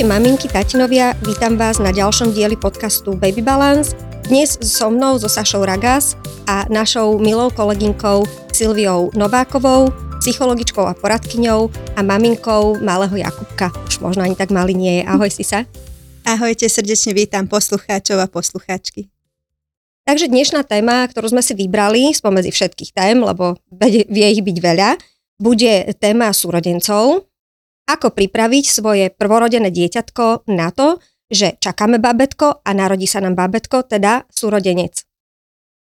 Ahojte maminky, tatinovia, vítam vás na ďalšom dieli podcastu Baby Balance. Dnes so mnou, so Sašou Ragas a našou milou kolegynkou Silviou Novákovou, psychologičkou a poradkyňou a maminkou malého Jakubka. Už možno ani tak malý nie je. Ahoj si sa. Ahojte, srdečne vítam poslucháčov a poslucháčky. Takže dnešná téma, ktorú sme si vybrali spomedzi všetkých tém, lebo vie ich byť veľa, bude téma súrodencov, ako pripraviť svoje prvorodené dieťatko na to, že čakáme babetko a narodí sa nám babetko, teda súrodenec.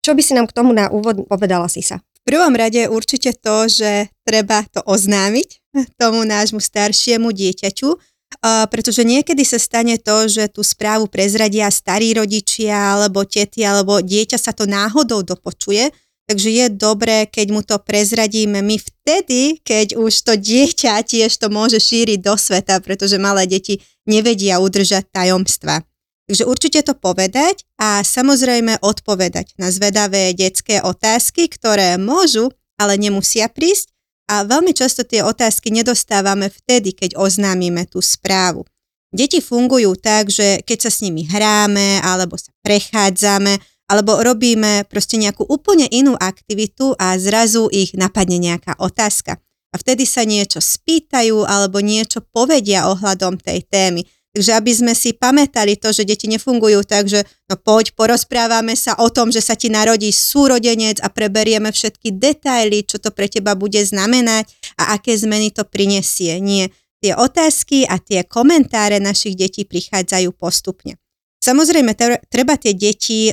Čo by si nám k tomu na úvod povedala Sisa? V prvom rade určite to, že treba to oznámiť tomu nášmu staršiemu dieťaťu, pretože niekedy sa stane to, že tú správu prezradia starí rodičia alebo tety, alebo dieťa sa to náhodou dopočuje, Takže je dobré, keď mu to prezradíme my vtedy, keď už to dieťa tiež to môže šíriť do sveta, pretože malé deti nevedia udržať tajomstva. Takže určite to povedať a samozrejme odpovedať na zvedavé detské otázky, ktoré môžu, ale nemusia prísť a veľmi často tie otázky nedostávame vtedy, keď oznámime tú správu. Deti fungujú tak, že keď sa s nimi hráme alebo sa prechádzame, alebo robíme proste nejakú úplne inú aktivitu a zrazu ich napadne nejaká otázka. A vtedy sa niečo spýtajú alebo niečo povedia ohľadom tej témy. Takže aby sme si pamätali to, že deti nefungujú tak, že no poď, porozprávame sa o tom, že sa ti narodí súrodenec a preberieme všetky detaily, čo to pre teba bude znamenať a aké zmeny to prinesie. Nie, tie otázky a tie komentáre našich detí prichádzajú postupne. Samozrejme, treba tie deti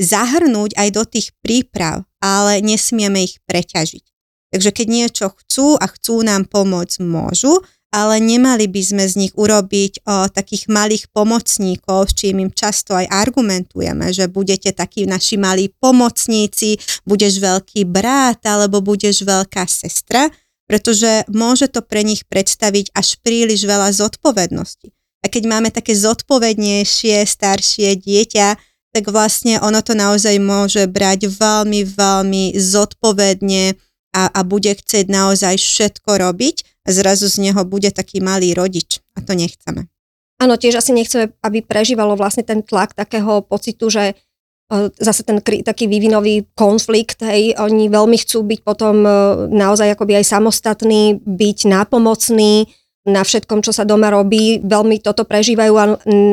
zahrnúť aj do tých príprav, ale nesmieme ich preťažiť. Takže keď niečo chcú a chcú nám pomôcť, môžu, ale nemali by sme z nich urobiť o, takých malých pomocníkov, s čím im často aj argumentujeme, že budete takí naši malí pomocníci, budeš veľký brat alebo budeš veľká sestra, pretože môže to pre nich predstaviť až príliš veľa zodpovednosti. A keď máme také zodpovednejšie, staršie dieťa, tak vlastne ono to naozaj môže brať veľmi, veľmi zodpovedne a, a bude chcieť naozaj všetko robiť a zrazu z neho bude taký malý rodič a to nechceme. Áno, tiež asi nechceme, aby prežívalo vlastne ten tlak takého pocitu, že e, zase ten taký vývinový konflikt, hej, oni veľmi chcú byť potom e, naozaj akoby aj samostatní, byť nápomocní, na všetkom, čo sa doma robí, veľmi toto prežívajú a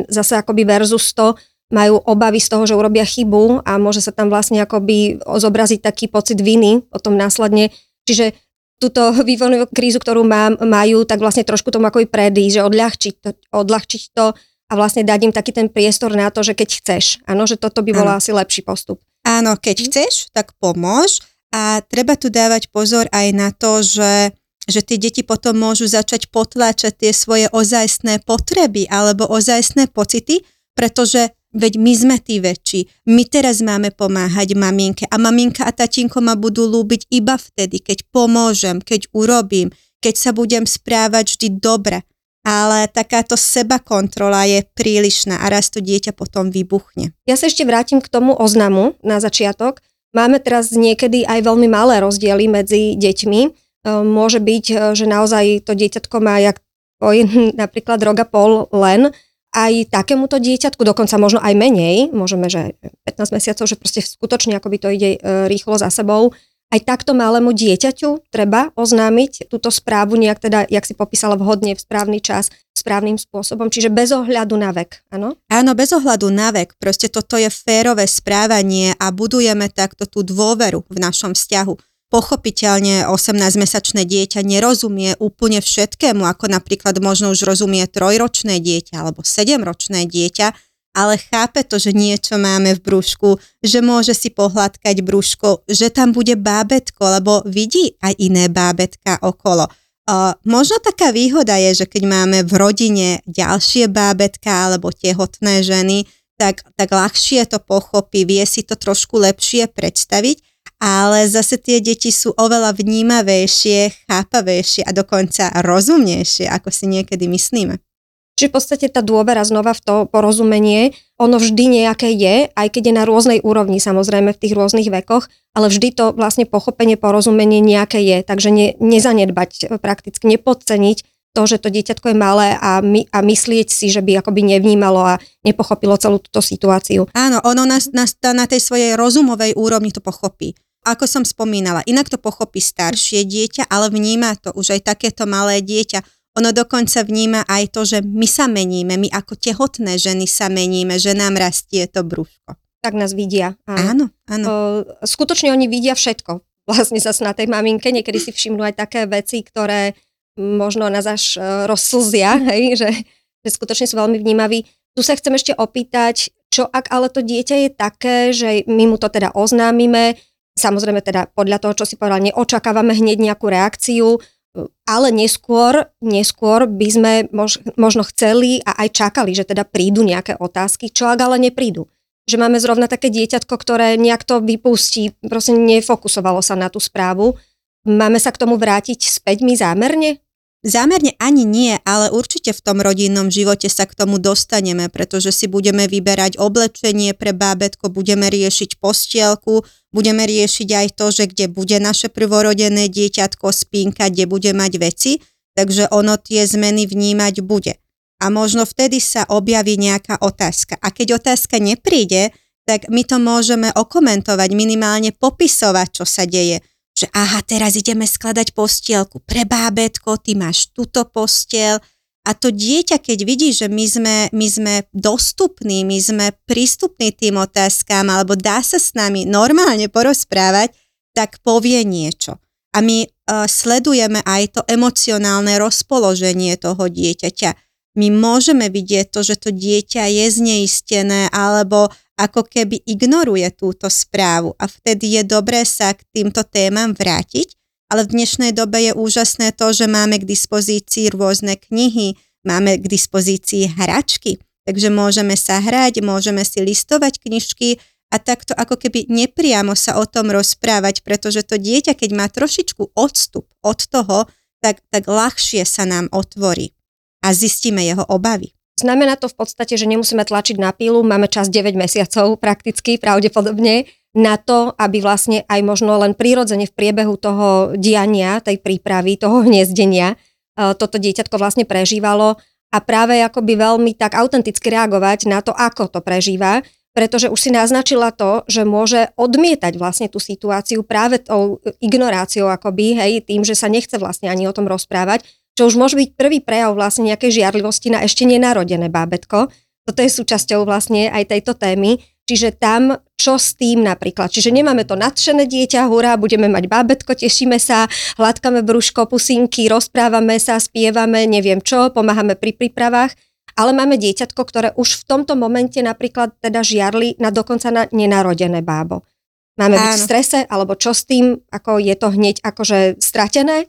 zase akoby versus to majú obavy z toho, že urobia chybu a môže sa tam vlastne akoby zobraziť taký pocit viny potom následne. Čiže túto vývojnú krízu, ktorú má, majú, tak vlastne trošku tomu ako predísť, že odľahčiť to, odľahčiť to a vlastne dať im taký ten priestor na to, že keď chceš. Áno, že toto by bol asi lepší postup. Áno, keď hm. chceš, tak pomôž a treba tu dávať pozor aj na to, že že tie deti potom môžu začať potláčať tie svoje ozajstné potreby alebo ozajstné pocity, pretože veď my sme tí väčší, my teraz máme pomáhať maminke a maminka a tatinko ma budú lúbiť iba vtedy, keď pomôžem, keď urobím, keď sa budem správať vždy dobre. Ale takáto seba kontrola je prílišná a raz to dieťa potom vybuchne. Ja sa ešte vrátim k tomu oznamu na začiatok. Máme teraz niekedy aj veľmi malé rozdiely medzi deťmi môže byť, e, že naozaj to dieťatko má jak napríklad rok a pol len, aj takémuto dieťatku, dokonca možno aj menej, môžeme, že 15 mesiacov, že proste skutočne akoby to ide e, rýchlo za sebou, aj takto malému dieťaťu treba oznámiť túto správu nejak teda, jak si popísala vhodne, v správny čas, správnym spôsobom, čiže bez ohľadu na vek, áno? Áno, bez ohľadu na vek. Proste toto je férové správanie a budujeme takto tú dôveru v našom vzťahu. Pochopiteľne 18-mesačné dieťa nerozumie úplne všetkému, ako napríklad možno už rozumie trojročné dieťa alebo sedemročné dieťa, ale chápe to, že niečo máme v brúšku, že môže si pohľadkať brúško, že tam bude bábetko, lebo vidí aj iné bábetka okolo. Uh, možno taká výhoda je, že keď máme v rodine ďalšie bábetka alebo tehotné ženy, tak, tak ľahšie to pochopí, vie si to trošku lepšie predstaviť ale zase tie deti sú oveľa vnímavejšie, chápavejšie a dokonca rozumnejšie, ako si niekedy myslíme. Čiže v podstate tá dôvera znova v to porozumenie, ono vždy nejaké je, aj keď je na rôznej úrovni, samozrejme v tých rôznych vekoch, ale vždy to vlastne pochopenie, porozumenie nejaké je. Takže ne, nezanedbať, prakticky nepodceniť to, že to dieťatko je malé a, my, a myslieť si, že by akoby nevnímalo a nepochopilo celú túto situáciu. Áno, ono na, na, na tej svojej rozumovej úrovni to pochopí. Ako som spomínala, inak to pochopí staršie dieťa, ale vníma to už aj takéto malé dieťa. Ono dokonca vníma aj to, že my sa meníme, my ako tehotné ženy sa meníme, že nám rastie to brúško. Tak nás vidia. Áno, áno. Skutočne oni vidia všetko. Vlastne sa na tej maminke niekedy si všimnú aj také veci, ktoré možno nás až e, rozslzia, hej, že, že skutočne sú veľmi vnímaví. Tu sa chcem ešte opýtať, čo ak ale to dieťa je také, že my mu to teda oznámime, samozrejme teda podľa toho, čo si povedal, neočakávame hneď nejakú reakciu, ale neskôr, neskôr by sme mož, možno chceli a aj čakali, že teda prídu nejaké otázky, čo ak ale neprídu. Že máme zrovna také dieťatko, ktoré nejak to vypustí, proste nefokusovalo sa na tú správu. Máme sa k tomu vrátiť späť my zámerne? Zámerne ani nie, ale určite v tom rodinnom živote sa k tomu dostaneme, pretože si budeme vyberať oblečenie pre bábetko, budeme riešiť postielku, budeme riešiť aj to, že kde bude naše prvorodené dieťatko spínka, kde bude mať veci, takže ono tie zmeny vnímať bude. A možno vtedy sa objaví nejaká otázka. A keď otázka nepríde, tak my to môžeme okomentovať, minimálne popisovať, čo sa deje že aha, teraz ideme skladať postielku pre bábetko, ty máš túto postiel a to dieťa, keď vidí, že my sme, my sme dostupní, my sme prístupní tým otázkám alebo dá sa s nami normálne porozprávať, tak povie niečo. A my uh, sledujeme aj to emocionálne rozpoloženie toho dieťaťa. My môžeme vidieť to, že to dieťa je zneistené alebo ako keby ignoruje túto správu a vtedy je dobré sa k týmto témam vrátiť, ale v dnešnej dobe je úžasné to, že máme k dispozícii rôzne knihy, máme k dispozícii hračky, takže môžeme sa hrať, môžeme si listovať knižky a takto ako keby nepriamo sa o tom rozprávať, pretože to dieťa, keď má trošičku odstup od toho, tak, tak ľahšie sa nám otvorí a zistíme jeho obavy. Znamená to v podstate, že nemusíme tlačiť na pílu, máme čas 9 mesiacov prakticky, pravdepodobne, na to, aby vlastne aj možno len prirodzene v priebehu toho diania, tej prípravy, toho hniezdenia, e, toto dieťatko vlastne prežívalo a práve akoby veľmi tak autenticky reagovať na to, ako to prežíva, pretože už si naznačila to, že môže odmietať vlastne tú situáciu práve tou ignoráciou akoby, hej, tým, že sa nechce vlastne ani o tom rozprávať čo už môže byť prvý prejav vlastne nejakej žiarlivosti na ešte nenarodené bábetko. Toto je súčasťou vlastne aj tejto témy. Čiže tam, čo s tým napríklad. Čiže nemáme to nadšené dieťa, hurá, budeme mať bábetko, tešíme sa, hladkáme brúško, pusinky, rozprávame sa, spievame, neviem čo, pomáhame pri prípravách, ale máme dieťatko, ktoré už v tomto momente napríklad teda žiarli na dokonca na nenarodené bábo. Máme Áno. byť v strese, alebo čo s tým, ako je to hneď akože stratené?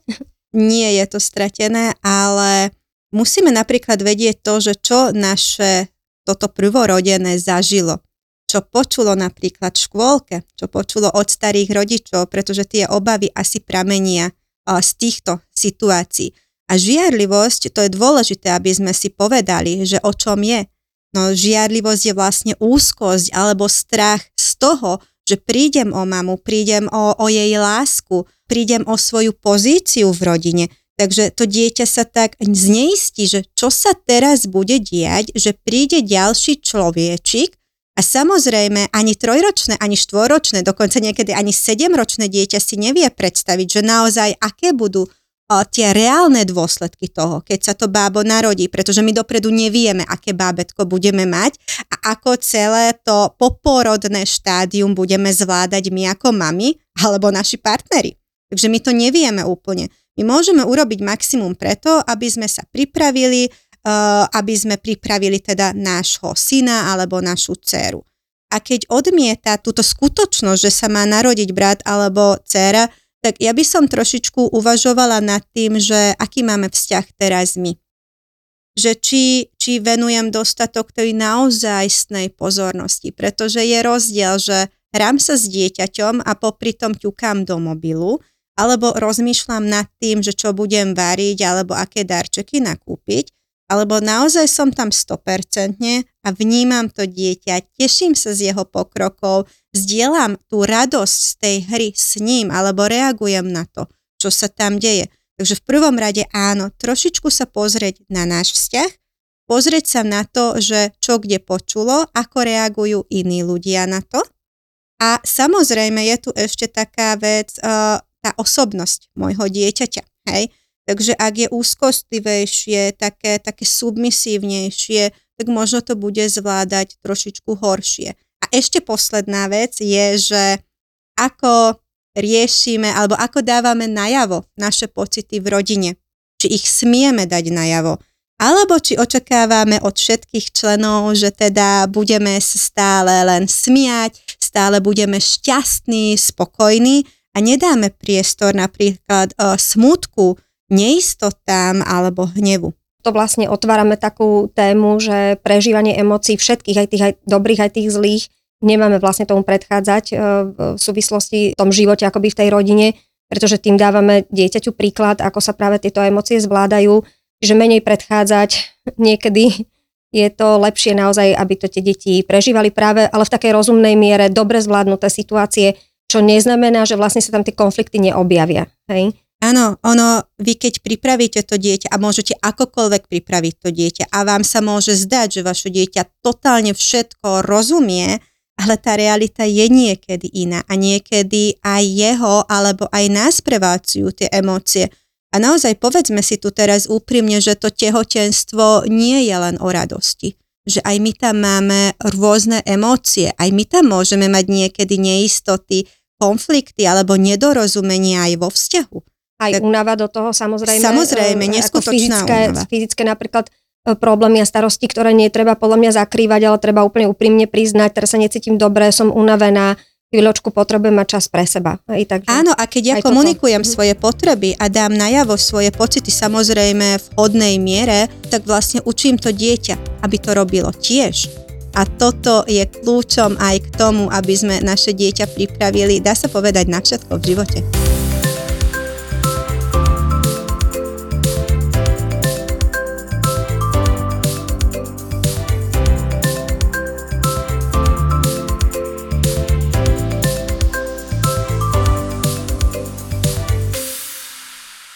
Nie je to stratené, ale musíme napríklad vedieť to, že čo naše toto prvorodené zažilo. Čo počulo napríklad v škôlke, čo počulo od starých rodičov, pretože tie obavy asi pramenia z týchto situácií. A žiarlivosť, to je dôležité, aby sme si povedali, že o čom je. No žiarlivosť je vlastne úzkosť alebo strach z toho, že prídem o mamu, prídem o, o jej lásku, prídem o svoju pozíciu v rodine. Takže to dieťa sa tak zneistí, že čo sa teraz bude diať, že príde ďalší človečik a samozrejme ani trojročné, ani štvoročné, dokonca niekedy ani sedemročné dieťa si nevie predstaviť, že naozaj aké budú tie reálne dôsledky toho, keď sa to bábo narodí, pretože my dopredu nevieme, aké bábetko budeme mať a ako celé to poporodné štádium budeme zvládať my ako mami alebo naši partneri. Takže my to nevieme úplne. My môžeme urobiť maximum preto, aby sme sa pripravili, aby sme pripravili teda nášho syna alebo našu dceru. A keď odmieta túto skutočnosť, že sa má narodiť brat alebo dcera, tak ja by som trošičku uvažovala nad tým, že aký máme vzťah teraz my. Že či, či venujem dostatok tej naozajstnej pozornosti, pretože je rozdiel, že hrám sa s dieťaťom a popri tom ťukám do mobilu, alebo rozmýšľam nad tým, že čo budem variť, alebo aké darčeky nakúpiť, alebo naozaj som tam 100% a vnímam to dieťa, teším sa z jeho pokrokov, zdieľam tú radosť z tej hry s ním alebo reagujem na to, čo sa tam deje. Takže v prvom rade áno, trošičku sa pozrieť na náš vzťah, pozrieť sa na to, že čo kde počulo, ako reagujú iní ľudia na to. A samozrejme je tu ešte taká vec, uh, tá osobnosť môjho dieťaťa. Hej? Takže ak je úzkostlivejšie, také, také submisívnejšie, tak možno to bude zvládať trošičku horšie. A ešte posledná vec je, že ako riešime alebo ako dávame najavo naše pocity v rodine. Či ich smieme dať najavo. Alebo či očakávame od všetkých členov, že teda budeme stále len smiať, stále budeme šťastní, spokojní a nedáme priestor napríklad uh, smutku, neistotám alebo hnevu. To vlastne otvárame takú tému, že prežívanie emócií všetkých, aj tých aj dobrých, aj tých zlých, nemáme vlastne tomu predchádzať e, v súvislosti v tom živote, akoby v tej rodine, pretože tým dávame dieťaťu príklad, ako sa práve tieto emócie zvládajú, že menej predchádzať niekedy je to lepšie naozaj, aby to tie deti prežívali práve, ale v takej rozumnej miere, dobre zvládnuté situácie, čo neznamená, že vlastne sa tam tie konflikty neobjavia. Hej? Áno, ono, vy keď pripravíte to dieťa a môžete akokoľvek pripraviť to dieťa a vám sa môže zdať, že vaše dieťa totálne všetko rozumie, ale tá realita je niekedy iná a niekedy aj jeho alebo aj nás prevácujú tie emócie. A naozaj povedzme si tu teraz úprimne, že to tehotenstvo nie je len o radosti. Že aj my tam máme rôzne emócie, aj my tam môžeme mať niekedy neistoty, konflikty alebo nedorozumenia aj vo vzťahu. Aj tak, únava do toho samozrejme. Samozrejme, e, neskutočná fyzické, únava. Fyzické napríklad e, problémy a starosti, ktoré nie treba podľa mňa zakrývať, ale treba úplne úprimne priznať, teraz sa necítim dobre, som unavená, chvíľočku potrebujem mať čas pre seba. Aj, takže Áno, a keď ja komunikujem toto. svoje potreby a dám najavo svoje pocity samozrejme v hodnej miere, tak vlastne učím to dieťa, aby to robilo tiež. A toto je kľúčom aj k tomu, aby sme naše dieťa pripravili, dá sa povedať, na všetko v živote.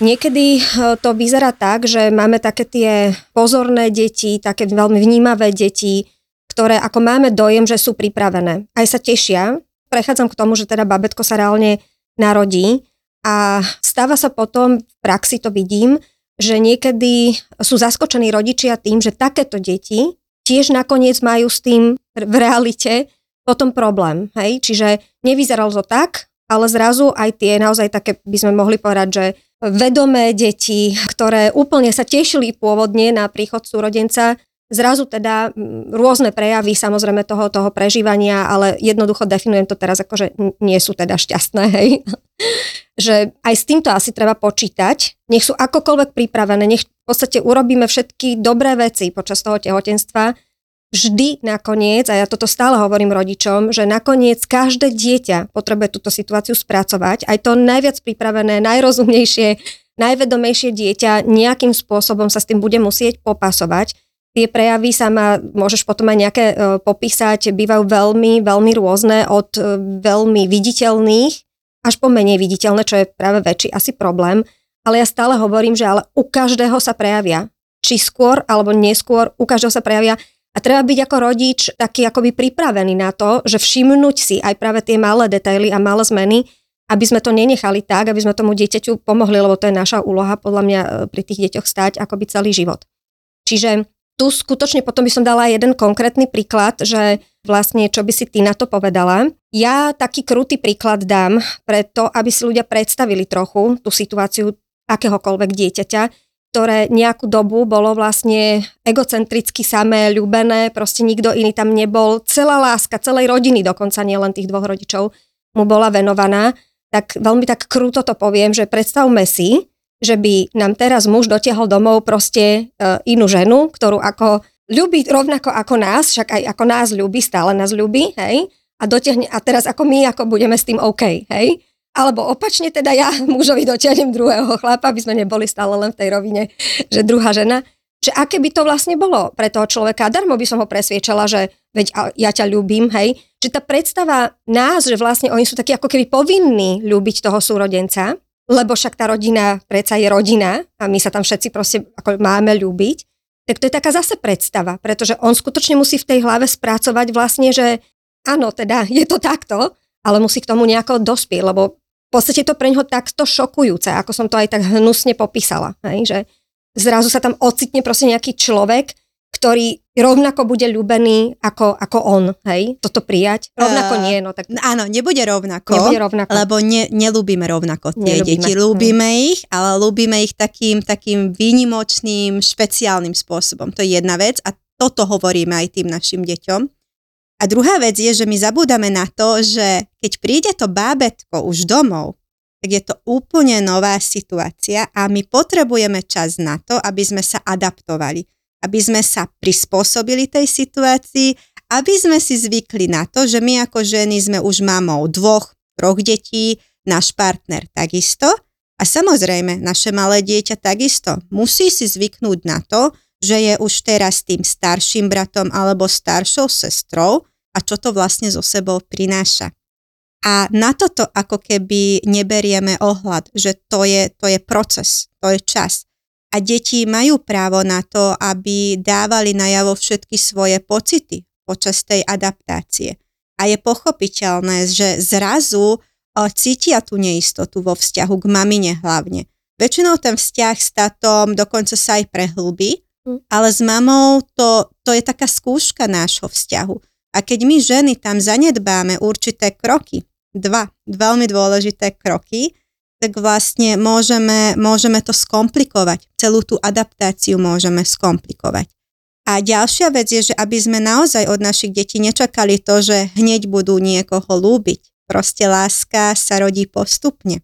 Niekedy eh, to vyzerá tak, že máme také tie pozorné deti, také veľmi vnímavé deti, ktoré ako máme dojem, že sú pripravené. Aj sa tešia. Prechádzam k tomu, že teda babetko sa reálne narodí a stáva sa potom, v praxi to vidím, že niekedy sú zaskočení rodičia tým, že takéto deti tiež nakoniec majú s tým v realite potom problém. Hej? Čiže nevyzeralo to tak, ale zrazu aj tie naozaj také, by sme mohli povedať, že vedomé deti, ktoré úplne sa tešili pôvodne na príchod súrodenca, zrazu teda rôzne prejavy samozrejme toho, toho prežívania, ale jednoducho definujem to teraz ako, že nie sú teda šťastné, hej. že aj s týmto asi treba počítať, nech sú akokoľvek pripravené, nech v podstate urobíme všetky dobré veci počas toho tehotenstva, vždy nakoniec, a ja toto stále hovorím rodičom, že nakoniec každé dieťa potrebuje túto situáciu spracovať, aj to najviac pripravené, najrozumnejšie, najvedomejšie dieťa nejakým spôsobom sa s tým bude musieť popasovať. Tie prejavy sa ma, môžeš potom aj nejaké e, popísať, bývajú veľmi, veľmi rôzne, od e, veľmi viditeľných až po menej viditeľné, čo je práve väčší asi problém. Ale ja stále hovorím, že ale u každého sa prejavia. Či skôr alebo neskôr, u každého sa prejavia a treba byť ako rodič taký akoby pripravený na to, že všimnúť si aj práve tie malé detaily a malé zmeny, aby sme to nenechali tak, aby sme tomu dieťaťu pomohli, lebo to je naša úloha podľa mňa e, pri tých deťoch stať akoby celý život. Čiže tu skutočne potom by som dala jeden konkrétny príklad, že vlastne čo by si ty na to povedala. Ja taký krutý príklad dám preto, aby si ľudia predstavili trochu tú situáciu akéhokoľvek dieťaťa, ktoré nejakú dobu bolo vlastne egocentricky samé, ľúbené, proste nikto iný tam nebol. Celá láska, celej rodiny dokonca, nielen tých dvoch rodičov, mu bola venovaná. Tak veľmi tak krúto to poviem, že predstavme si, že by nám teraz muž dotiahol domov proste e, inú ženu, ktorú ako ľubí rovnako ako nás, však aj ako nás ľubí, stále nás ľubí, hej, a dotiahne, a teraz ako my, ako budeme s tým OK, hej, alebo opačne teda ja mužovi dotiahnem druhého chlapa, aby sme neboli stále len v tej rovine, že druhá žena. Že aké by to vlastne bolo pre toho človeka. Darmo by som ho presviečala, že veď ja ťa ľúbim, hej. Že tá predstava nás, že vlastne oni sú takí ako keby povinní ľúbiť toho súrodenca, lebo však tá rodina predsa je rodina a my sa tam všetci proste ako máme ľúbiť, tak to je taká zase predstava, pretože on skutočne musí v tej hlave spracovať vlastne, že áno, teda je to takto, ale musí k tomu nejako dospieť, lebo v podstate to pre ňoho takto šokujúce, ako som to aj tak hnusne popísala, hej, že zrazu sa tam ocitne proste nejaký človek, ktorý rovnako bude ľúbený ako, ako on, hej? Toto prijať? Rovnako uh, nie, no tak... Áno, nebude rovnako, nebude rovnako. lebo ne, nelúbime rovnako tie nelúbime. deti. Lúbime hmm. ich, ale lúbime ich takým, takým výnimočným, špeciálnym spôsobom. To je jedna vec a toto hovoríme aj tým našim deťom. A druhá vec je, že my zabúdame na to, že keď príde to bábetko už domov, tak je to úplne nová situácia a my potrebujeme čas na to, aby sme sa adaptovali aby sme sa prispôsobili tej situácii, aby sme si zvykli na to, že my ako ženy sme už mamou dvoch, troch detí, náš partner takisto a samozrejme naše malé dieťa takisto musí si zvyknúť na to, že je už teraz tým starším bratom alebo staršou sestrou a čo to vlastne zo sebou prináša. A na toto ako keby neberieme ohľad, že to je, to je proces, to je čas a deti majú právo na to, aby dávali najavo všetky svoje pocity počas tej adaptácie. A je pochopiteľné, že zrazu cítia tú neistotu vo vzťahu k mamine hlavne. Väčšinou ten vzťah s tatom dokonca sa aj prehlbí, hm. ale s mamou to, to je taká skúška nášho vzťahu. A keď my ženy tam zanedbáme určité kroky, dva veľmi dôležité kroky, tak vlastne môžeme, môžeme to skomplikovať. Celú tú adaptáciu môžeme skomplikovať. A ďalšia vec je, že aby sme naozaj od našich detí nečakali to, že hneď budú niekoho lúbiť. Proste láska sa rodí postupne.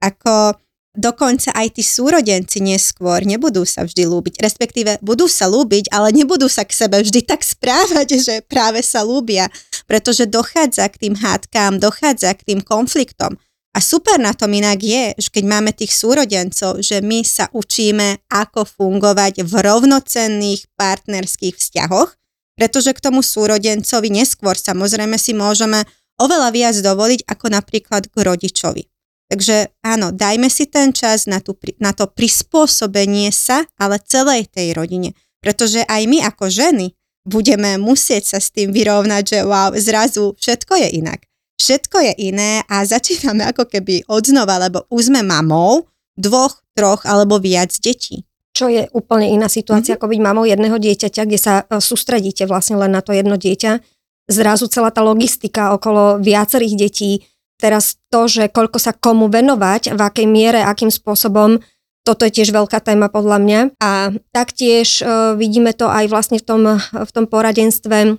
Ako dokonca aj tí súrodenci neskôr nebudú sa vždy lúbiť, respektíve budú sa lúbiť, ale nebudú sa k sebe vždy tak správať, že práve sa lúbia, pretože dochádza k tým hádkám, dochádza k tým konfliktom. A super na tom inak je, že keď máme tých súrodencov, že my sa učíme, ako fungovať v rovnocenných partnerských vzťahoch, pretože k tomu súrodencovi neskôr samozrejme si môžeme oveľa viac dovoliť ako napríklad k rodičovi. Takže áno, dajme si ten čas na, tú, na to prispôsobenie sa, ale celej tej rodine. Pretože aj my ako ženy budeme musieť sa s tým vyrovnať, že wow, zrazu všetko je inak všetko je iné a začíname ako keby odznova, lebo už sme mamou dvoch, troch alebo viac detí. Čo je úplne iná situácia, mm-hmm. ako byť mamou jedného dieťaťa, kde sa e, sústredíte vlastne len na to jedno dieťa. Zrazu celá tá logistika okolo viacerých detí, teraz to, že koľko sa komu venovať, v akej miere, akým spôsobom, toto je tiež veľká téma podľa mňa. A taktiež uh, vidíme to aj vlastne v tom, v tom poradenstve,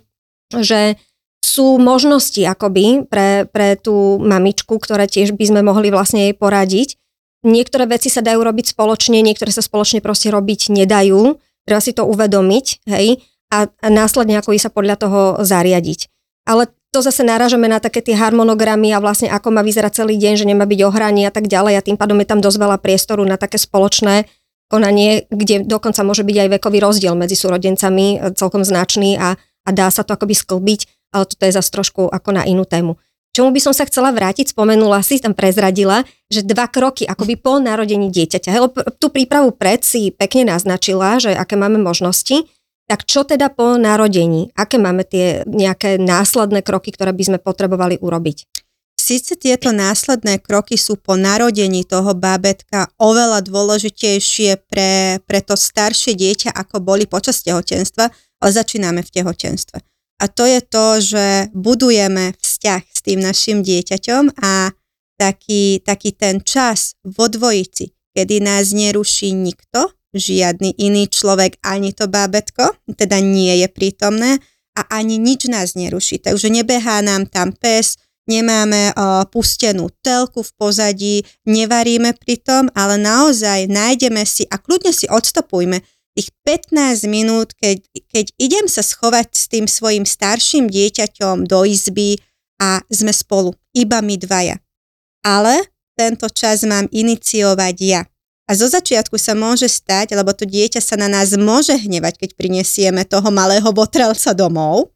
že sú možnosti akoby pre, pre tú mamičku, ktoré tiež by sme mohli vlastne jej poradiť. Niektoré veci sa dajú robiť spoločne, niektoré sa spoločne proste robiť nedajú. Treba si to uvedomiť, hej, a, a následne ako sa podľa toho zariadiť. Ale to zase náražame na také tie harmonogramy a vlastne ako má vyzerať celý deň, že nemá byť ohraný a tak ďalej a tým pádom je tam dosť veľa priestoru na také spoločné konanie, kde dokonca môže byť aj vekový rozdiel medzi súrodencami e, celkom značný a, a dá sa to akoby sklbiť ale toto je zase trošku ako na inú tému. Čomu by som sa chcela vrátiť, spomenula si, tam prezradila, že dva kroky akoby po narodení dieťaťa. Hej, tú prípravu pred si pekne naznačila, že aké máme možnosti, tak čo teda po narodení? Aké máme tie nejaké následné kroky, ktoré by sme potrebovali urobiť? Sice tieto následné kroky sú po narodení toho bábetka oveľa dôležitejšie pre, pre to staršie dieťa, ako boli počas tehotenstva, ale začíname v tehotenstve. A to je to, že budujeme vzťah s tým našim dieťaťom a taký, taký ten čas vo dvojici, kedy nás neruší nikto, žiadny iný človek, ani to bábetko, teda nie je prítomné a ani nič nás neruší. Takže nebehá nám tam pes, nemáme o, pustenú telku v pozadí, nevaríme pri tom, ale naozaj nájdeme si a kľudne si odstopujme tých 15 minút, keď, keď idem sa schovať s tým svojim starším dieťaťom do izby a sme spolu, iba my dvaja. Ale tento čas mám iniciovať ja. A zo začiatku sa môže stať, lebo to dieťa sa na nás môže hnevať, keď prinesieme toho malého botrelca domov,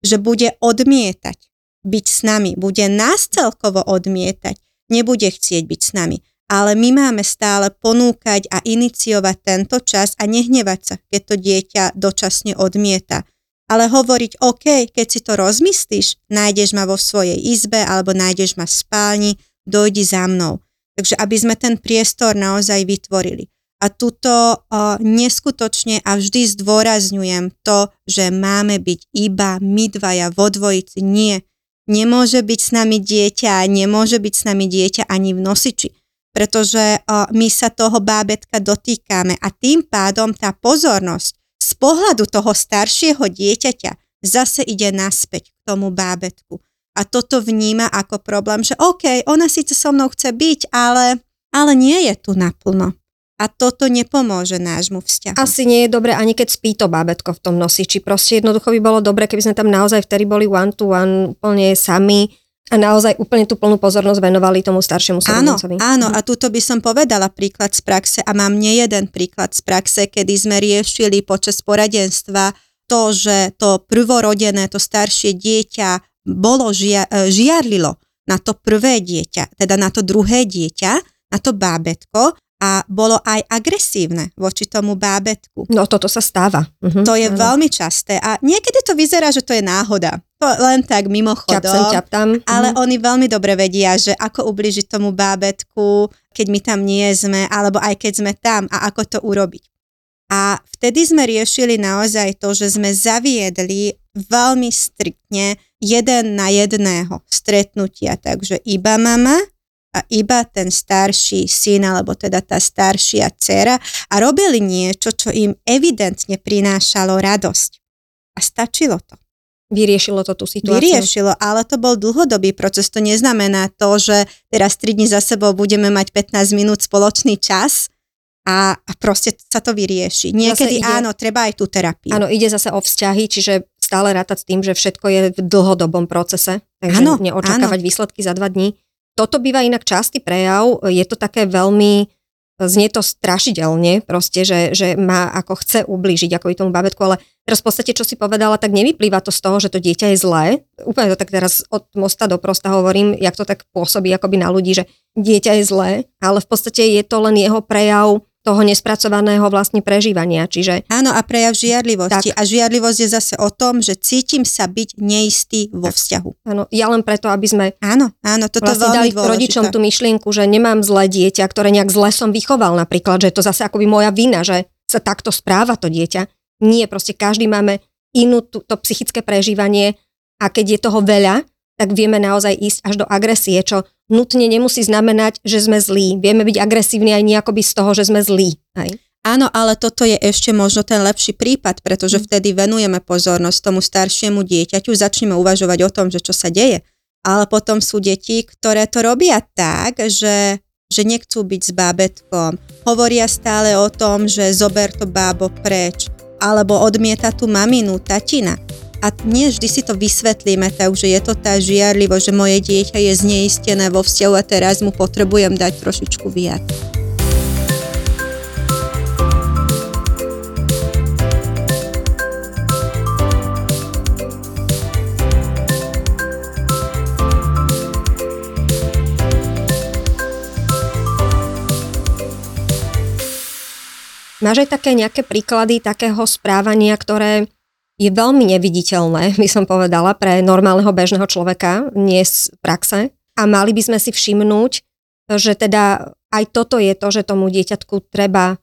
že bude odmietať byť s nami, bude nás celkovo odmietať, nebude chcieť byť s nami. Ale my máme stále ponúkať a iniciovať tento čas a nehnevať sa, keď to dieťa dočasne odmieta. Ale hovoriť, OK, keď si to rozmyslíš, nájdeš ma vo svojej izbe alebo nájdeš ma v spálni, dojdi za mnou. Takže aby sme ten priestor naozaj vytvorili. A tuto uh, neskutočne a vždy zdôrazňujem to, že máme byť iba my dvaja vo dvojici. Nie. Nemôže byť s nami dieťa, nemôže byť s nami dieťa ani v nosiči pretože my sa toho bábetka dotýkame a tým pádom tá pozornosť z pohľadu toho staršieho dieťaťa zase ide naspäť k tomu bábetku. A toto vníma ako problém, že OK, ona síce so mnou chce byť, ale, ale nie je tu naplno. A toto nepomôže nášmu vzťahu. Asi nie je dobre, ani keď spí to bábetko v tom nosiči. Proste jednoducho by bolo dobre, keby sme tam naozaj vtedy boli one to one úplne sami a naozaj úplne tú plnú pozornosť venovali tomu staršiemu súrodencovi. Áno, áno, a tuto by som povedala príklad z praxe a mám nie jeden príklad z praxe, kedy sme riešili počas poradenstva to, že to prvorodené, to staršie dieťa bolo žia, e, žiarlilo na to prvé dieťa, teda na to druhé dieťa, na to bábetko a bolo aj agresívne voči tomu bábetku. No toto sa stáva. Uh-huh, to je áno. veľmi časté a niekedy to vyzerá, že to je náhoda. To len tak mimochodom. Ťap sem, ťap tam. Ale uh-huh. oni veľmi dobre vedia, že ako ubližiť tomu bábetku, keď my tam nie sme, alebo aj keď sme tam a ako to urobiť. A vtedy sme riešili naozaj to, že sme zaviedli veľmi striktne jeden na jedného stretnutia. Takže iba mama, a iba ten starší syn alebo teda tá staršia dcera a robili niečo, čo im evidentne prinášalo radosť. A stačilo to. Vyriešilo to tú situáciu? Vyriešilo, ale to bol dlhodobý proces. To neznamená to, že teraz 3 dní za sebou budeme mať 15 minút spoločný čas a, a proste sa to vyrieši. Niekedy ide, áno, treba aj tú terapiu. Áno, ide zase o vzťahy, čiže stále rátať s tým, že všetko je v dlhodobom procese, takže áno, neočakávať áno. výsledky za dva dní. Toto býva inak častý prejav, je to také veľmi, znie to strašidelne, proste, že, že má ako chce ublížiť ako tomu babetku, ale teraz v podstate, čo si povedala, tak nevyplýva to z toho, že to dieťa je zlé. Úplne to tak teraz od mosta do prosta hovorím, jak to tak pôsobí akoby na ľudí, že dieťa je zlé, ale v podstate je to len jeho prejav toho nespracovaného vlastne prežívania. Čiže... Áno, a prejav žiarlivosti. Tak. A žiarlivosť je zase o tom, že cítim sa byť neistý vo vzťahu. Áno, ja len preto, aby sme áno, áno, toto vlastne dali dôležité. rodičom tú myšlienku, že nemám zlé dieťa, ktoré nejak zle som vychoval napríklad, že je to zase akoby moja vina, že sa takto správa to dieťa. Nie, proste každý máme inú to psychické prežívanie a keď je toho veľa, tak vieme naozaj ísť až do agresie, čo nutne nemusí znamenať, že sme zlí. Vieme byť agresívni aj nejakoby z toho, že sme zlí. Hej? Áno, ale toto je ešte možno ten lepší prípad, pretože mm. vtedy venujeme pozornosť tomu staršiemu dieťaťu, začneme uvažovať o tom, že čo sa deje. Ale potom sú deti, ktoré to robia tak, že, že nechcú byť s bábetkom. Hovoria stále o tom, že zober to bábo preč. Alebo odmieta tú maminu, tatina a nie vždy si to vysvetlíme, takže je to tá žiarlivosť, že moje dieťa je zneistené vo vzťahu a teraz mu potrebujem dať trošičku viac. Máš aj také nejaké príklady takého správania, ktoré je veľmi neviditeľné, by som povedala, pre normálneho bežného človeka, nie z praxe. A mali by sme si všimnúť, že teda aj toto je to, že tomu dieťatku treba e,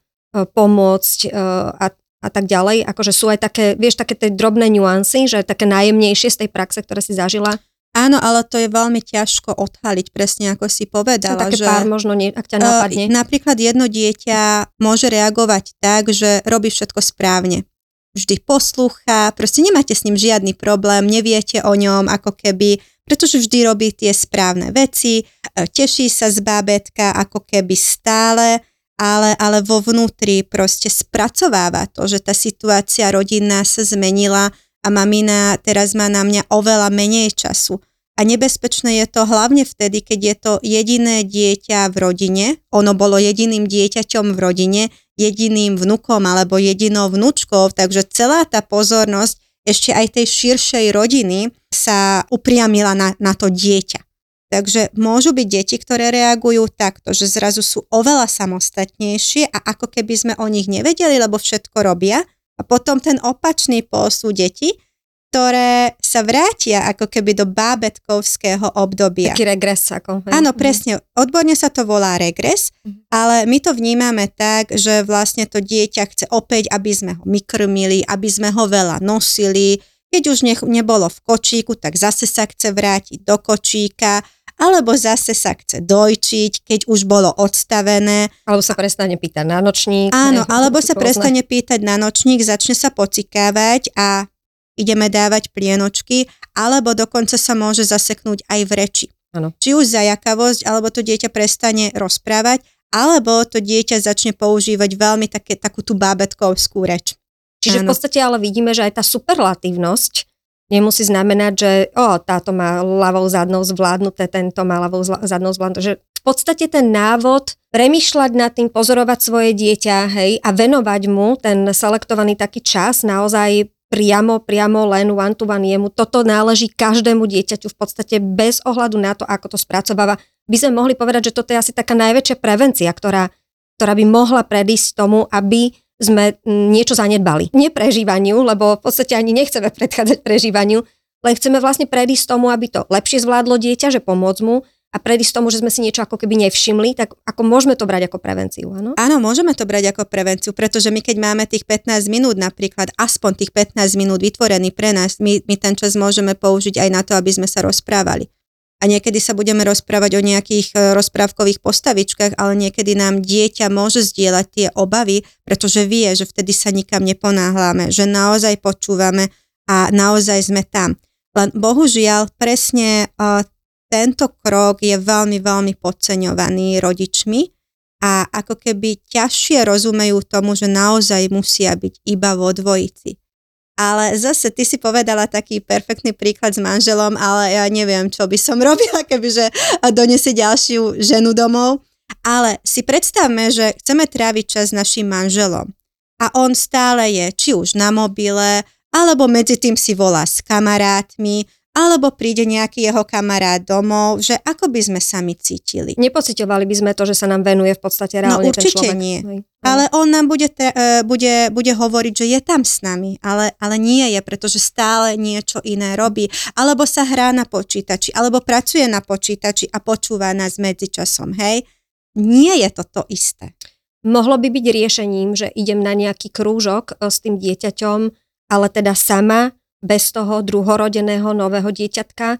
pomôcť e, a, a tak ďalej. Akože sú aj také, vieš, také tie drobné nuancy, že také najjemnejšie z tej praxe, ktoré si zažila. Áno, ale to je veľmi ťažko odhaliť, presne ako si povedala. také že, pár možno, nie, ak ťa napadne. Uh, napríklad jedno dieťa môže reagovať tak, že robí všetko správne vždy poslúcha, proste nemáte s ním žiadny problém, neviete o ňom ako keby, pretože vždy robí tie správne veci, e, teší sa z bábetka ako keby stále, ale, ale vo vnútri proste spracováva to, že tá situácia rodinná sa zmenila a mamina teraz má na mňa oveľa menej času. A nebezpečné je to hlavne vtedy, keď je to jediné dieťa v rodine, ono bolo jediným dieťaťom v rodine, jediným vnukom alebo jedinou vnúčkou, takže celá tá pozornosť ešte aj tej širšej rodiny sa upriamila na, na to dieťa. Takže môžu byť deti, ktoré reagujú takto, že zrazu sú oveľa samostatnejšie a ako keby sme o nich nevedeli, lebo všetko robia. A potom ten opačný pol sú deti, ktoré sa vrátia ako keby do bábetkovského obdobia. Taký regres. Ako, Áno, presne. Odborne sa to volá regres, mm. ale my to vnímame tak, že vlastne to dieťa chce opäť, aby sme ho mykrmili, aby sme ho veľa nosili. Keď už ne, nebolo v kočíku, tak zase sa chce vrátiť do kočíka alebo zase sa chce dojčiť, keď už bolo odstavené. Alebo sa prestane pýtať na nočník. Áno, ne, alebo sa prestane pýtať na nočník, začne sa pocikávať a ideme dávať plienočky, alebo dokonca sa môže zaseknúť aj v reči. Ano. Či už zajakavosť, alebo to dieťa prestane rozprávať, alebo to dieťa začne používať veľmi také, takú tú bábetkovskú reč. Čiže ano. v podstate ale vidíme, že aj tá superlatívnosť nemusí znamenať, že o, táto má ľavou zadnou zvládnuté, tento má ľavou zadnou zvládnuté. Že v podstate ten návod premyšľať nad tým, pozorovať svoje dieťa, hej, a venovať mu ten selektovaný taký čas, naozaj priamo, priamo len one to one jemu. Toto náleží každému dieťaťu v podstate bez ohľadu na to, ako to spracováva. By sme mohli povedať, že toto je asi taká najväčšia prevencia, ktorá, ktorá by mohla predísť tomu, aby sme niečo zanedbali. Nie prežívaniu, lebo v podstate ani nechceme predchádzať prežívaniu, len chceme vlastne predísť tomu, aby to lepšie zvládlo dieťa, že pomôcť mu a predísť tomu, že sme si niečo ako keby nevšimli, tak ako môžeme to brať ako prevenciu, áno? Áno, môžeme to brať ako prevenciu, pretože my keď máme tých 15 minút napríklad, aspoň tých 15 minút vytvorený pre nás, my, my ten čas môžeme použiť aj na to, aby sme sa rozprávali a niekedy sa budeme rozprávať o nejakých e, rozprávkových postavičkách, ale niekedy nám dieťa môže zdieľať tie obavy, pretože vie, že vtedy sa nikam neponáhľame, že naozaj počúvame a naozaj sme tam. Len bohužiaľ presne uh, tento krok je veľmi, veľmi podceňovaný rodičmi a ako keby ťažšie rozumejú tomu, že naozaj musia byť iba vo dvojici. Ale zase ty si povedala taký perfektný príklad s manželom, ale ja neviem, čo by som robila, kebyže donesie ďalšiu ženu domov. Ale si predstavme, že chceme tráviť čas s našim manželom a on stále je či už na mobile, alebo medzi tým si volá s kamarátmi, alebo príde nejaký jeho kamarát domov, že ako by sme sami cítili. Nepocitovali by sme to, že sa nám venuje v podstate no, reálne no, určite ten človek. nie. Hej. Ale on nám bude, te, e, bude, bude hovoriť, že je tam s nami, ale, ale nie je, pretože stále niečo iné robí. Alebo sa hrá na počítači, alebo pracuje na počítači a počúva nás medzičasom, hej. Nie je to to isté. Mohlo by byť riešením, že idem na nejaký krúžok e, s tým dieťaťom, ale teda sama bez toho druhorodeného nového dieťatka.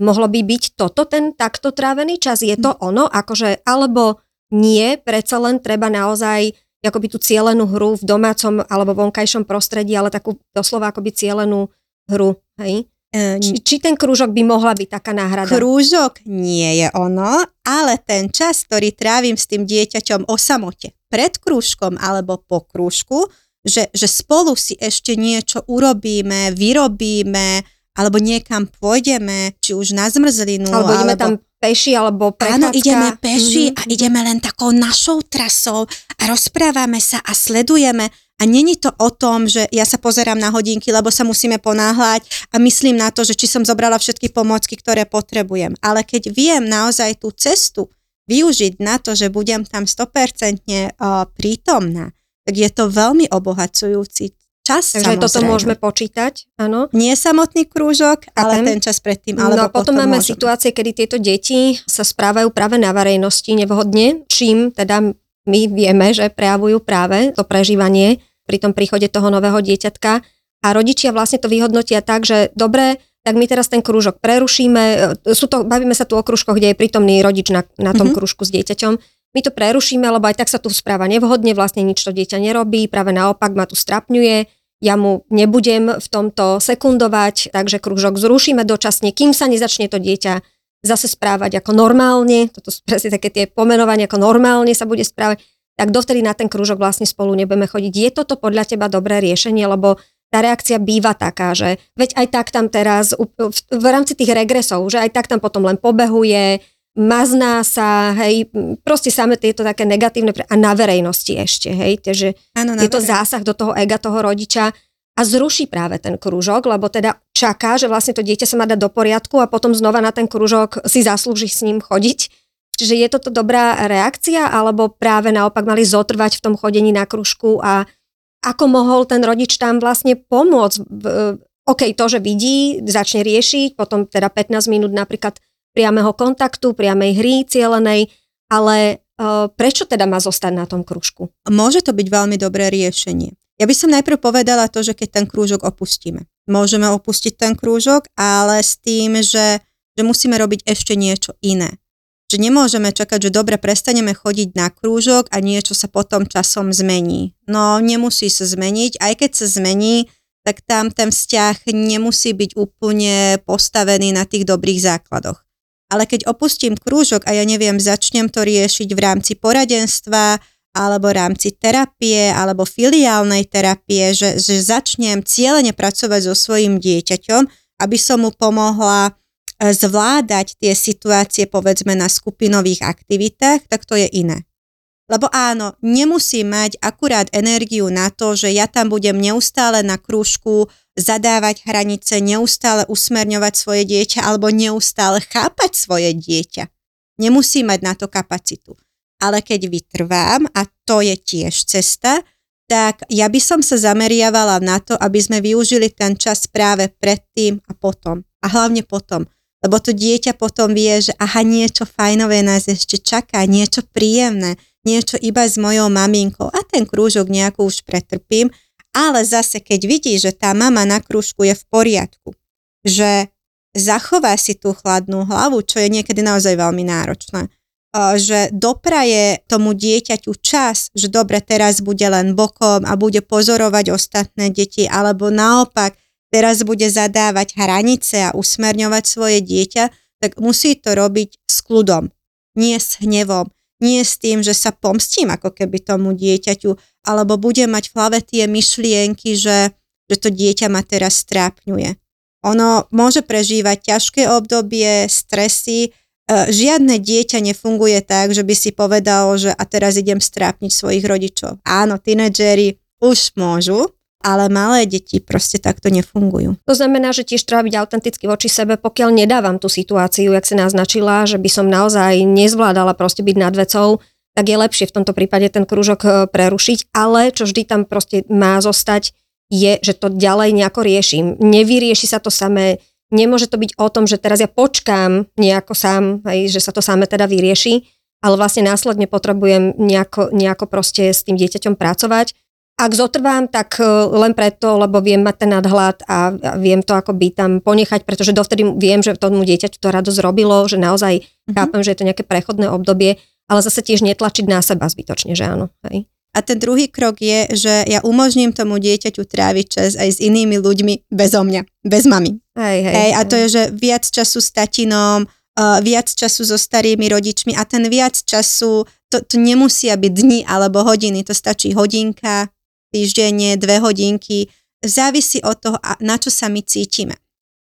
Mohlo by byť toto ten takto trávený čas? Je to hm. ono? Akože, alebo nie, predsa len treba naozaj akoby tú cielenú hru v domácom alebo vonkajšom prostredí, ale takú doslova akoby cielenú hru, hej? Či, či ten krúžok by mohla byť taká náhrada? Krúžok nie je ono, ale ten čas, ktorý trávim s tým dieťaťom o samote, pred krúžkom alebo po krúžku, že, že spolu si ešte niečo urobíme, vyrobíme, alebo niekam pôjdeme, či už na zmrzlinu. Alebo ideme alebo... tam peši, alebo prechádzka. Áno, ideme peši mm-hmm. a ideme len takou našou trasou a rozprávame sa a sledujeme. A není to o tom, že ja sa pozerám na hodinky, lebo sa musíme ponáhľať a myslím na to, že či som zobrala všetky pomocky, ktoré potrebujem. Ale keď viem naozaj tú cestu využiť na to, že budem tam 100% prítomná, tak je to veľmi obohacujúci čas. Takže samozrejme. toto môžeme počítať, áno. Nie samotný krúžok, ale ten, čas predtým. Alebo no a potom, potom máme môžeme. situácie, kedy tieto deti sa správajú práve na verejnosti nevhodne, čím teda my vieme, že prejavujú práve to prežívanie pri tom príchode toho nového dieťatka a rodičia vlastne to vyhodnotia tak, že dobre, tak my teraz ten krúžok prerušíme, sú to, bavíme sa tu o krúžkoch, kde je prítomný rodič na, na tom mm-hmm. krúžku s dieťaťom, my to prerušíme, lebo aj tak sa tu správa nevhodne, vlastne nič to dieťa nerobí, práve naopak ma tu strapňuje, ja mu nebudem v tomto sekundovať, takže krúžok zrušíme dočasne, kým sa nezačne to dieťa zase správať ako normálne, toto sú presne také tie pomenovania, ako normálne sa bude správať, tak dovtedy na ten krúžok vlastne spolu nebudeme chodiť. Je toto podľa teba dobré riešenie, lebo tá reakcia býva taká, že veď aj tak tam teraz v, v rámci tých regresov, že aj tak tam potom len pobehuje, mazná sa, hej, proste samé tieto také negatívne, a na verejnosti ešte, hej, takže ano, je to zásah do toho ega toho rodiča. a zruší práve ten krúžok, lebo teda čaká, že vlastne to dieťa sa má dať do poriadku a potom znova na ten krúžok si zaslúži s ním chodiť. Čiže je toto dobrá reakcia, alebo práve naopak mali zotrvať v tom chodení na kružku a ako mohol ten rodič tam vlastne pomôcť. OK, to, že vidí, začne riešiť, potom teda 15 minút napríklad priameho kontaktu, priamej hry cielenej, ale uh, prečo teda má zostať na tom kružku? Môže to byť veľmi dobré riešenie. Ja by som najprv povedala to, že keď ten krúžok opustíme. Môžeme opustiť ten krúžok, ale s tým, že, že musíme robiť ešte niečo iné. Že nemôžeme čakať, že dobre, prestaneme chodiť na krúžok a niečo sa potom časom zmení. No, nemusí sa zmeniť, aj keď sa zmení, tak tam ten vzťah nemusí byť úplne postavený na tých dobrých základoch. Ale keď opustím krúžok a ja neviem, začnem to riešiť v rámci poradenstva, alebo v rámci terapie, alebo filiálnej terapie, že, že začnem cieľene pracovať so svojim dieťaťom, aby som mu pomohla zvládať tie situácie povedzme na skupinových aktivitách, tak to je iné. Lebo áno, nemusím mať akurát energiu na to, že ja tam budem neustále na krúžku zadávať hranice, neustále usmerňovať svoje dieťa alebo neustále chápať svoje dieťa. Nemusím mať na to kapacitu. Ale keď vytrvám, a to je tiež cesta, tak ja by som sa zameriavala na to, aby sme využili ten čas práve predtým a potom. A hlavne potom lebo to dieťa potom vie, že aha, niečo fajnové nás ešte čaká, niečo príjemné, niečo iba s mojou maminkou. A ten krúžok nejako už pretrpím, ale zase keď vidí, že tá mama na krúžku je v poriadku, že zachová si tú chladnú hlavu, čo je niekedy naozaj veľmi náročné, že dopraje tomu dieťaťu čas, že dobre, teraz bude len bokom a bude pozorovať ostatné deti, alebo naopak teraz bude zadávať hranice a usmerňovať svoje dieťa, tak musí to robiť s kľudom, nie s hnevom, nie s tým, že sa pomstím ako keby tomu dieťaťu, alebo bude mať v hlave tie myšlienky, že, že to dieťa ma teraz strápňuje. Ono môže prežívať ťažké obdobie, stresy, e, žiadne dieťa nefunguje tak, že by si povedal, že a teraz idem strápniť svojich rodičov. Áno, tínedžeri už môžu, ale malé deti proste takto nefungujú. To znamená, že tiež treba byť autentický voči sebe, pokiaľ nedávam tú situáciu, jak si naznačila, že by som naozaj nezvládala proste byť nad vecou, tak je lepšie v tomto prípade ten krúžok e, prerušiť, ale čo vždy tam proste má zostať, je, že to ďalej nejako riešim. Nevyrieši sa to samé, nemôže to byť o tom, že teraz ja počkám nejako sám, hej, že sa to samé teda vyrieši, ale vlastne následne potrebujem nejako, nejako proste s tým dieťaťom pracovať ak zotrvám, tak e, len preto, lebo viem mať ten nadhľad a viem to akoby tam ponechať, pretože dovtedy viem, že tomu dieťaťu to radosť robilo, že naozaj mm-hmm. chápem, že je to nejaké prechodné obdobie, ale zase tiež netlačiť na seba zbytočne, že áno. Hej. A ten druhý krok je, že ja umožním tomu dieťaťu tráviť čas aj s inými ľuďmi bezo mňa, bez mami. Hej, hej, hej, a to je, že viac času s tatinom, uh, viac času so starými rodičmi a ten viac času, to, to nemusia byť dni alebo hodiny, to stačí hodinka, týždenne, dve hodinky, závisí od toho, na čo sa my cítime.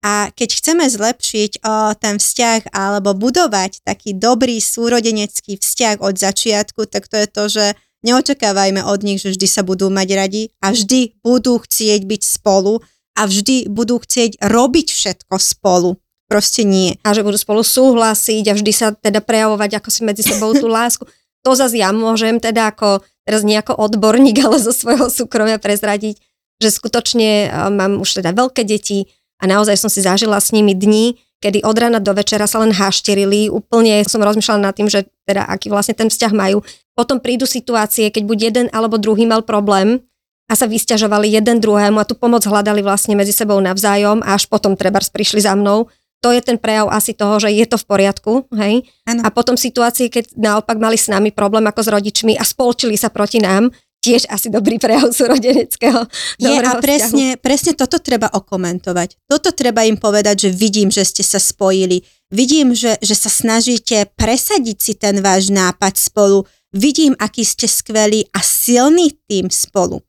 A keď chceme zlepšiť o, ten vzťah alebo budovať taký dobrý súrodenecký vzťah od začiatku, tak to je to, že neočakávajme od nich, že vždy sa budú mať radi a vždy budú chcieť byť spolu a vždy budú chcieť robiť všetko spolu. Proste nie. A že budú spolu súhlasiť a vždy sa teda prejavovať ako si medzi sebou tú lásku. To zase ja môžem teda ako teraz nejako odborník, ale zo svojho súkromia prezradiť, že skutočne mám už teda veľké deti a naozaj som si zažila s nimi dni, kedy od rána do večera sa len hašterili, úplne som rozmýšľala nad tým, že teda aký vlastne ten vzťah majú. Potom prídu situácie, keď buď jeden alebo druhý mal problém a sa vysťažovali jeden druhému a tu pomoc hľadali vlastne medzi sebou navzájom a až potom trebárs prišli za mnou to je ten prejav asi toho, že je to v poriadku, hej? Ano. A potom situácie, keď naopak mali s nami problém ako s rodičmi a spolčili sa proti nám, tiež asi dobrý prejav súrodeneckého Je a presne, presne toto treba okomentovať. Toto treba im povedať, že vidím, že ste sa spojili. Vidím, že, že sa snažíte presadiť si ten váš nápad spolu. Vidím, aký ste skvelí a silný tým spolu.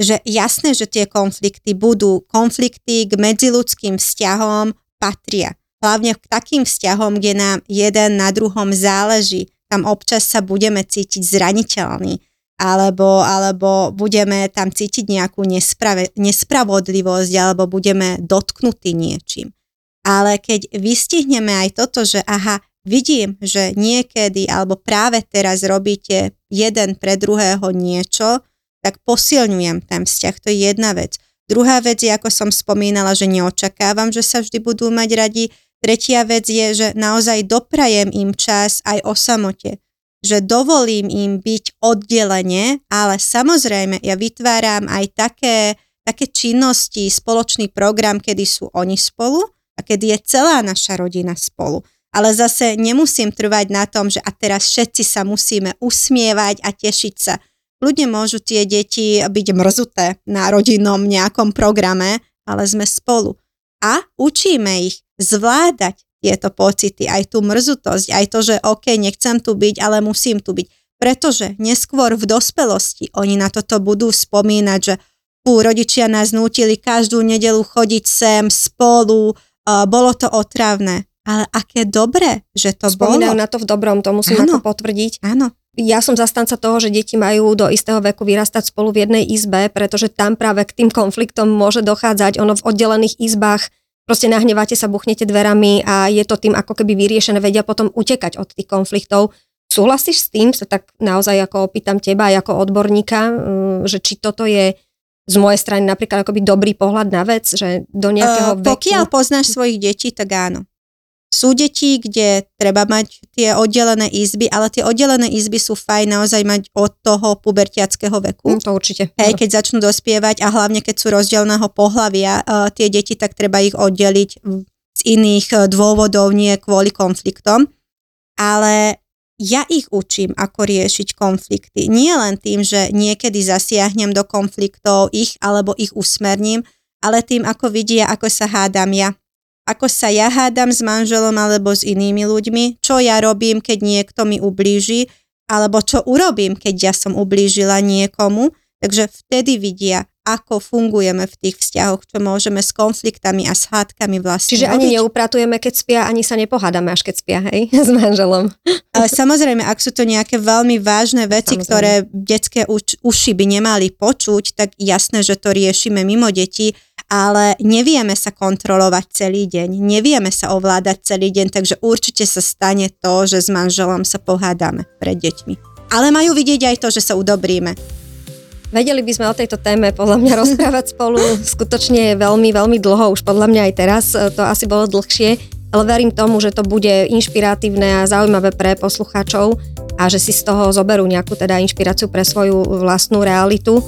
Že jasné, že tie konflikty budú. Konflikty k medziludským vzťahom patria. Hlavne k takým vzťahom, kde nám jeden na druhom záleží. Tam občas sa budeme cítiť zraniteľní. alebo, alebo budeme tam cítiť nejakú nesprave, nespravodlivosť, alebo budeme dotknutí niečím. Ale keď vystihneme aj toto, že aha, vidím, že niekedy alebo práve teraz robíte jeden pre druhého niečo, tak posilňujem ten vzťah. To je jedna vec. Druhá vec je, ako som spomínala, že neočakávam, že sa vždy budú mať radi. Tretia vec je, že naozaj doprajem im čas aj o samote. Že dovolím im byť oddelenie, ale samozrejme ja vytváram aj také, také činnosti, spoločný program, kedy sú oni spolu a kedy je celá naša rodina spolu. Ale zase nemusím trvať na tom, že a teraz všetci sa musíme usmievať a tešiť sa. Ľudia môžu tie deti byť mrzuté na rodinnom nejakom programe, ale sme spolu. A učíme ich zvládať tieto pocity, aj tú mrzutosť, aj to, že OK, nechcem tu byť, ale musím tu byť. Pretože neskôr v dospelosti oni na toto budú spomínať, že pú, rodičia nás nútili každú nedelu chodiť sem spolu, uh, bolo to otravné. Ale aké dobre, že to Spomínajú bolo. na to v dobrom, to musím Áno. ako potvrdiť. Áno. Ja som zastanca toho, že deti majú do istého veku vyrastať spolu v jednej izbe, pretože tam práve k tým konfliktom môže dochádzať. Ono v oddelených izbách proste nahnevate sa, buchnete dverami a je to tým ako keby vyriešené, vedia potom utekať od tých konfliktov. Súhlasíš s tým, sa tak naozaj ako opýtam teba ako odborníka, že či toto je z mojej strany napríklad akoby dobrý pohľad na vec, že do nejakého Uh, veku... pokiaľ poznáš svojich detí, tak áno. Sú deti, kde treba mať tie oddelené izby, ale tie oddelené izby sú fajn naozaj mať od toho pubertiackého veku. Mm, to určite. Hej, keď začnú dospievať a hlavne keď sú rozdielného pohľavia uh, tie deti, tak treba ich oddeliť z iných uh, dôvodov, nie kvôli konfliktom. Ale ja ich učím, ako riešiť konflikty. Nie len tým, že niekedy zasiahnem do konfliktov ich alebo ich usmerním, ale tým, ako vidia, ako sa hádam ja. Ako sa ja hádam s manželom alebo s inými ľuďmi, čo ja robím, keď niekto mi ublíži, alebo čo urobím, keď ja som ublížila niekomu. Takže vtedy vidia, ako fungujeme v tých vzťahoch, čo môžeme s konfliktami a s hádkami vlastne Čiže ani neupratujeme, keď spia, ani sa nepohádame, až keď spia, hej, s manželom. Ale samozrejme, ak sú to nejaké veľmi vážne veci, Samozrejme. ktoré detské uši by nemali počuť, tak jasné, že to riešime mimo detí, ale nevieme sa kontrolovať celý deň, nevieme sa ovládať celý deň, takže určite sa stane to, že s manželom sa pohádame pred deťmi. Ale majú vidieť aj to, že sa udobríme. Vedeli by sme o tejto téme podľa mňa rozprávať spolu skutočne veľmi, veľmi dlho, už podľa mňa aj teraz to asi bolo dlhšie, ale verím tomu, že to bude inšpiratívne a zaujímavé pre poslucháčov a že si z toho zoberú nejakú teda inšpiráciu pre svoju vlastnú realitu.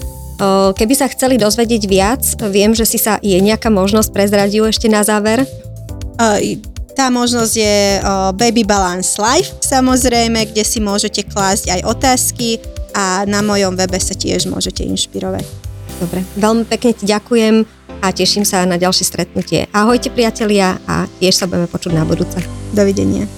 Keby sa chceli dozvedieť viac, viem, že si sa je nejaká možnosť prezradiť ešte na záver. Tá možnosť je Baby Balance Life, samozrejme, kde si môžete klásť aj otázky a na mojom webe sa tiež môžete inšpirovať. Dobre, veľmi pekne ti ďakujem a teším sa na ďalšie stretnutie. Ahojte priatelia a tiež sa budeme počuť na budúce. Dovidenia.